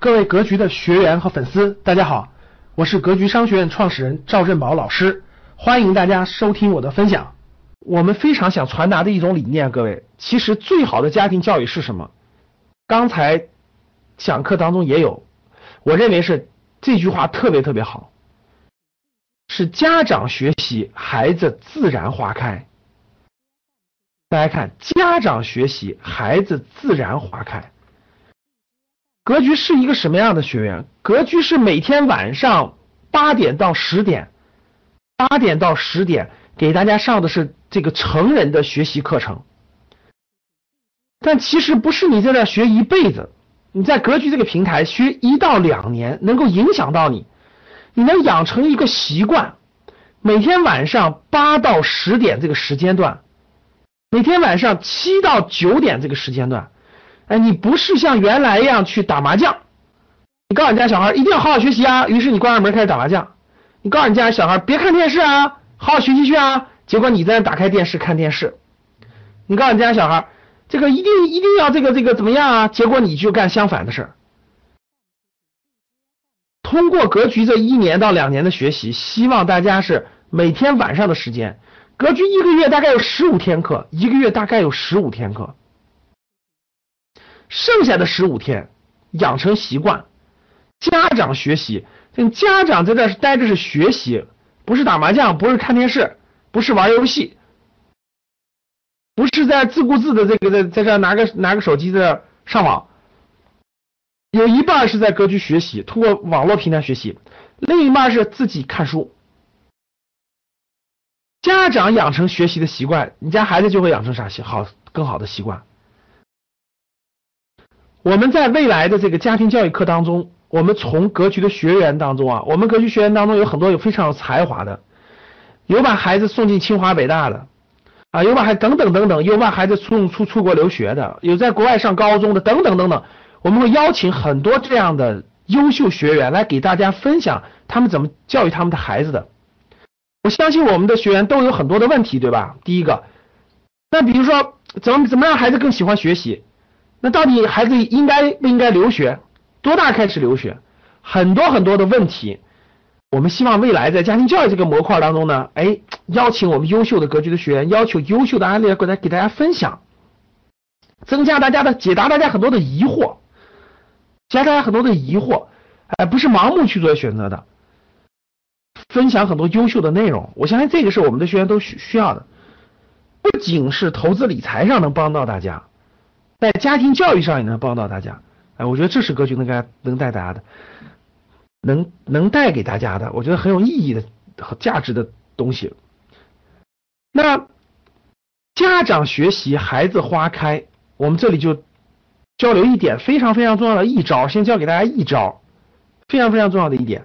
各位格局的学员和粉丝，大家好，我是格局商学院创始人赵振宝老师，欢迎大家收听我的分享。我们非常想传达的一种理念，各位，其实最好的家庭教育是什么？刚才讲课当中也有，我认为是这句话特别特别好，是家长学习，孩子自然花开。大家看，家长学习，孩子自然花开。格局是一个什么样的学员？格局是每天晚上八点到十点，八点到十点给大家上的是这个成人的学习课程。但其实不是你在这学一辈子，你在格局这个平台学一到两年，能够影响到你，你能养成一个习惯，每天晚上八到十点这个时间段，每天晚上七到九点这个时间段。哎，你不是像原来一样去打麻将，你告诉你家小孩一定要好好学习啊，于是你关上门开始打麻将。你告诉你家小孩别看电视啊，好好学习去啊，结果你在那打开电视看电视。你告诉你家小孩这个一定一定要这个这个怎么样啊，结果你就干相反的事儿。通过格局这一年到两年的学习，希望大家是每天晚上的时间，格局一个月大概有十五天课，一个月大概有十五天课。剩下的十五天养成习惯，家长学习，家长在这待着是学习，不是打麻将，不是看电视，不是玩游戏，不是在自顾自的这个在在这拿个拿个手机在这上网，有一半是在格局学习，通过网络平台学习，另一半是自己看书。家长养成学习的习惯，你家孩子就会养成啥习好更好的习惯。我们在未来的这个家庭教育课当中，我们从格局的学员当中啊，我们格局学员当中有很多有非常有才华的，有把孩子送进清华北大的，啊，有把孩等等等等，有把孩子送出出国留学的，有在国外上高中的等等等等，我们会邀请很多这样的优秀学员来给大家分享他们怎么教育他们的孩子的。我相信我们的学员都有很多的问题，对吧？第一个，那比如说怎么怎么让孩子更喜欢学习？那到底孩子应该不应该留学？多大开始留学？很多很多的问题，我们希望未来在家庭教育这个模块当中呢，哎，邀请我们优秀的格局的学员，要求优秀的案例过来给大家分享，增加大家的解答，大家很多的疑惑，加大家很多的疑惑，哎，不是盲目去做选择的，分享很多优秀的内容，我相信这个是我们的学员都需需要的，不仅是投资理财上能帮到大家。在家庭教育上也能帮到大家，哎，我觉得这是格局能给能带大家的，能能带给大家的，我觉得很有意义的和价值的东西。那家长学习，孩子花开，我们这里就交流一点非常非常重要的一招，先教给大家一招，非常非常重要的一点。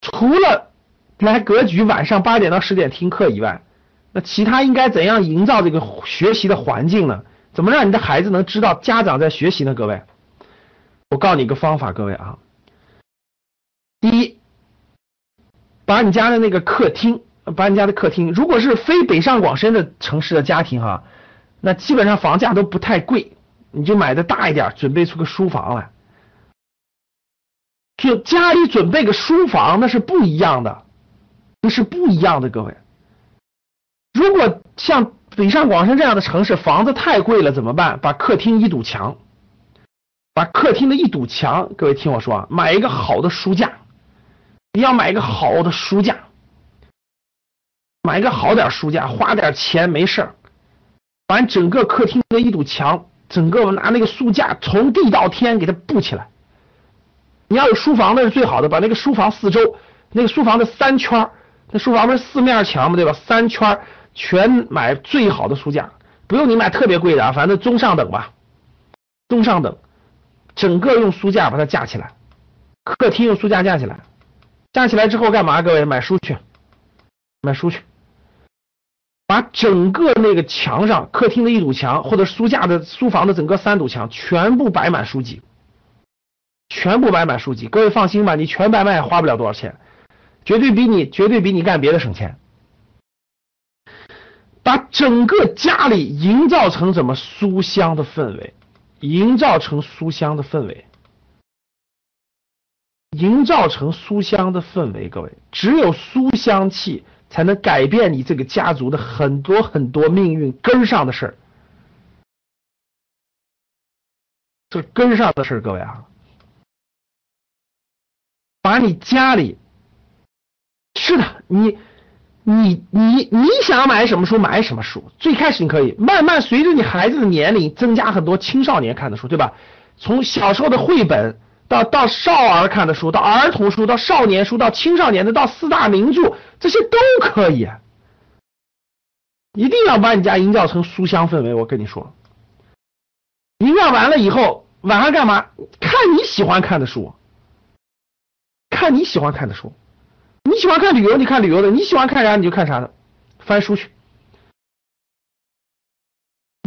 除了来格局晚上八点到十点听课以外，那其他应该怎样营造这个学习的环境呢？怎么让你的孩子能知道家长在学习呢？各位，我告诉你一个方法，各位啊，第一，把你家的那个客厅，把你家的客厅，如果是非北上广深的城市的家庭哈，那基本上房价都不太贵，你就买的大一点，准备出个书房来，就家里准备个书房，那是不一样的，那是不一样的，各位，如果像。北上广深这样的城市，房子太贵了，怎么办？把客厅一堵墙，把客厅的一堵墙，各位听我说啊，买一个好的书架，你要买一个好的书架，买一个好点书架，花点钱没事儿，把整个客厅的一堵墙，整个拿那个书架从地到天给它布起来。你要有书房那是最好的，把那个书房四周，那个书房的三圈，那书房不是四面墙嘛，对吧？三圈。全买最好的书架，不用你买特别贵的啊，反正中上等吧，中上等，整个用书架把它架起来，客厅用书架架起来，架起来之后干嘛？各位买书去，买书去，把整个那个墙上，客厅的一堵墙或者书架的书房的整个三堵墙全部摆满书籍，全部摆满书籍。各位放心吧，你全摆满也花不了多少钱，绝对比你绝对比你干别的省钱。把整个家里营造成什么书香的氛围，营造成书香的氛围。营造成书香的氛围。各位，只有书香气才能改变你这个家族的很多很多命运根上的事儿。这根上的事儿，各位啊，把你家里是的，你你你你想买什么书买什么书。最开始你可以慢慢随着你孩子的年龄增加很多青少年看的书，对吧？从小时候的绘本到到少儿看的书，到儿童书，到少年书，到青少年的，到四大名著，这些都可以。一定要把你家营造成书香氛围。我跟你说，营造完了以后，晚上干嘛？看你喜欢看的书，看你喜欢看的书。你喜欢看旅游，你看旅游的；你喜欢看啥，你就看啥的。翻书去。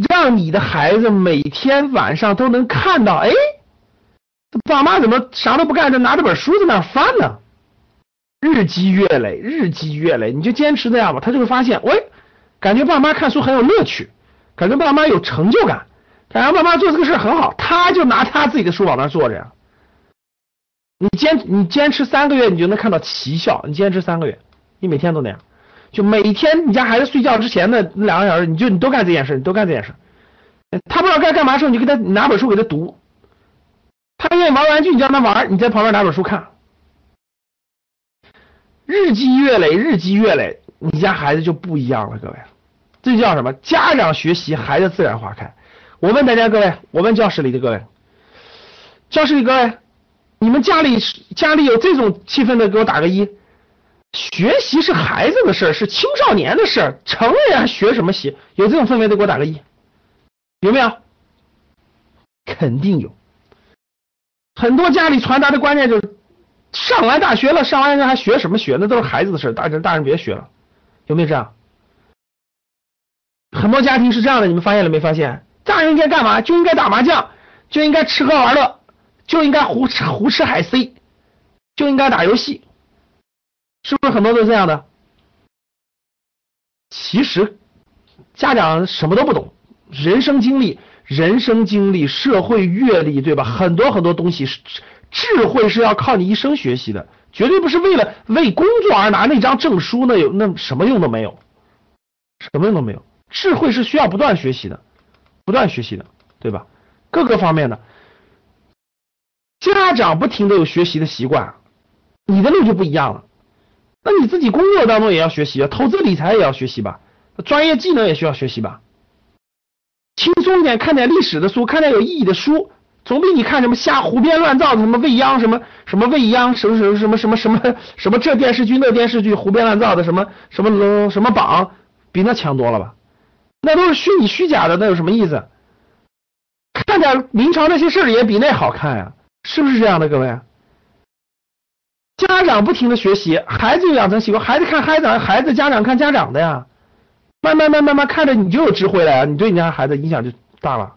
让你的孩子每天晚上都能看到，哎，爸妈怎么啥都不干，就拿着本书在那翻呢？日积月累，日积月累，你就坚持这样吧，他就会发现，喂，感觉爸妈看书很有乐趣，感觉爸妈有成就感，感觉爸妈做这个事很好，他就拿他自己的书往那坐着呀。你坚你坚持三个月，你就能看到奇效。你坚持三个月，你每天都那样。就每天你家孩子睡觉之前的那两个小时，你就你都干这件事，你都干这件事。他不知道该干嘛时候，你就给他拿本书给他读。他愿意玩玩具，你让他玩，你在旁边拿本书看。日积月累，日积月累，你家孩子就不一样了，各位。这叫什么？家长学习，孩子自然花开。我问大家各位，我问教室里的各位，教室里各位，你们家里家里有这种气氛的，给我打个一。学习是孩子的事儿，是青少年的事儿，成人还学什么习？有这种氛围的给我打个一，有没有？肯定有。很多家里传达的观念就是，上完大学了，上完学还学什么学？那都是孩子的事儿，大人大人别学了，有没有这样？很多家庭是这样的，你们发现了没发现？大人应该干嘛？就应该打麻将，就应该吃喝玩乐，就应该胡吃胡吃海塞，就应该打游戏。是不是很多都这样的？其实家长什么都不懂，人生经历、人生经历、社会阅历，对吧？很多很多东西智慧，是要靠你一生学习的，绝对不是为了为工作而拿那张证书，那有那什么用都没有，什么用都没有。智慧是需要不断学习的，不断学习的，对吧？各个方面的，家长不停的有学习的习惯，你的路就不一样了。那你自己工作当中也要学习啊，投资理财也要学习吧，专业技能也需要学习吧。轻松一点，看点历史的书，看点有意义的书，总比你看什么瞎胡编乱造的什么未央什么什么未央什么什么什么什么什么什么这电视剧那电视剧胡编乱造的什么什么龙什么榜，比那强多了吧？那都是虚拟虚假的，那有什么意思？看点明朝那些事儿也比那好看呀，是不是这样的，各位？家长不停的学习，孩子就养成习惯，孩子看孩子，孩子家长看家长的呀，慢慢慢慢慢看着你就有智慧了呀，你对你家孩子影响就大了。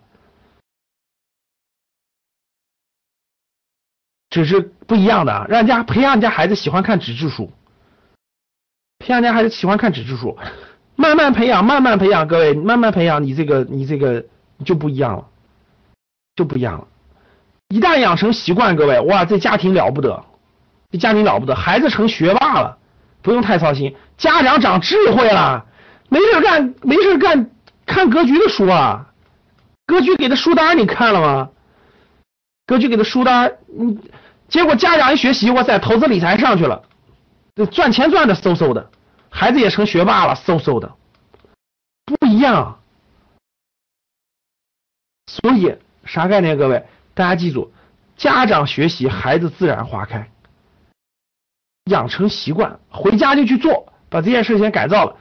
只是不一样的，让家培养你家孩子喜欢看纸质书，培养家孩子喜欢看纸质书，慢慢培养，慢慢培养，各位慢慢培养，你这个你这个就不一样了，就不一样了。一旦养成习惯，各位哇，这家庭了不得。这家庭了不得，孩子成学霸了，不用太操心。家长长智慧了，没事干，没事干，看格局的书啊。格局给的书单你看了吗？格局给的书单，你结果家长一学习，哇塞，投资理财上去了，这赚钱赚的嗖嗖的，孩子也成学霸了，嗖嗖的，不一样。所以啥概念？各位，大家记住，家长学习，孩子自然花开。养成习惯，回家就去做，把这件事先改造了。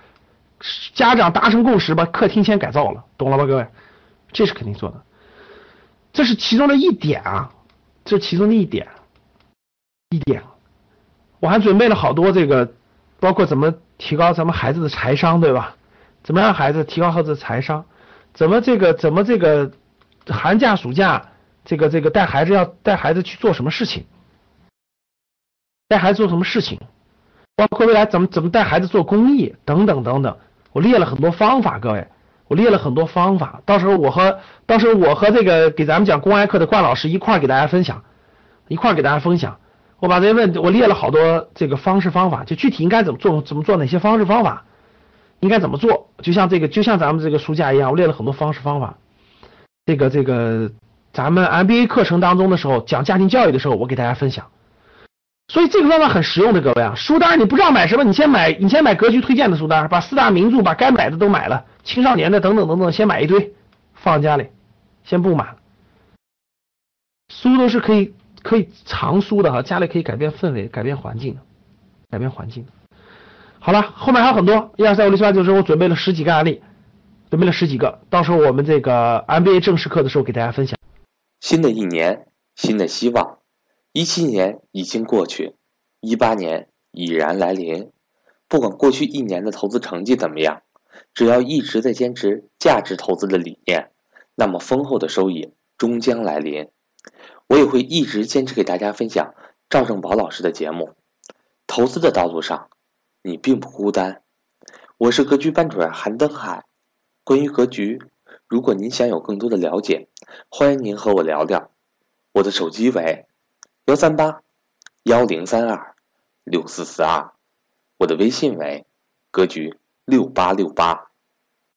家长达成共识，把客厅先改造了，懂了吧，各位？这是肯定做的，这是其中的一点啊，这是其中的一点，一点。我还准备了好多这个，包括怎么提高咱们孩子的财商，对吧？怎么让孩子提高孩子的财商？怎么这个怎么这个寒假暑假这个这个带孩子要带孩子去做什么事情？带孩子做什么事情，包括未来怎么怎么带孩子做公益等等等等，我列了很多方法，各位，我列了很多方法，到时候我和到时候我和这个给咱们讲公开课的冠老师一块儿给大家分享，一块儿给大家分享，我把这些问题我列了好多这个方式方法，就具体应该怎么做，怎么做哪些方式方法，应该怎么做，就像这个就像咱们这个书架一样，我列了很多方式方法。这个这个咱们 MBA 课程当中的时候讲家庭教育的时候，我给大家分享。所以这个方法很实用的，各位啊，书单你不知道买什么，你先买你先买格局推荐的书单，把四大名著把该买的都买了，青少年的等等等等，先买一堆放家里，先不买。书都是可以可以藏书的哈，家里可以改变氛围、改变环境，改变环境。好了，后面还有很多，一二三五六七八九十，我准备了十几个案例，准备了十几个，到时候我们这个 MBA 正式课的时候给大家分享。新的一年，新的希望。一七年已经过去，一八年已然来临。不管过去一年的投资成绩怎么样，只要一直在坚持价值投资的理念，那么丰厚的收益终将来临。我也会一直坚持给大家分享赵正宝老师的节目。投资的道路上，你并不孤单。我是格局班主任韩登海。关于格局，如果您想有更多的了解，欢迎您和我聊聊。我的手机为。幺三八幺零三二六四四二，我的微信为格局六八六八。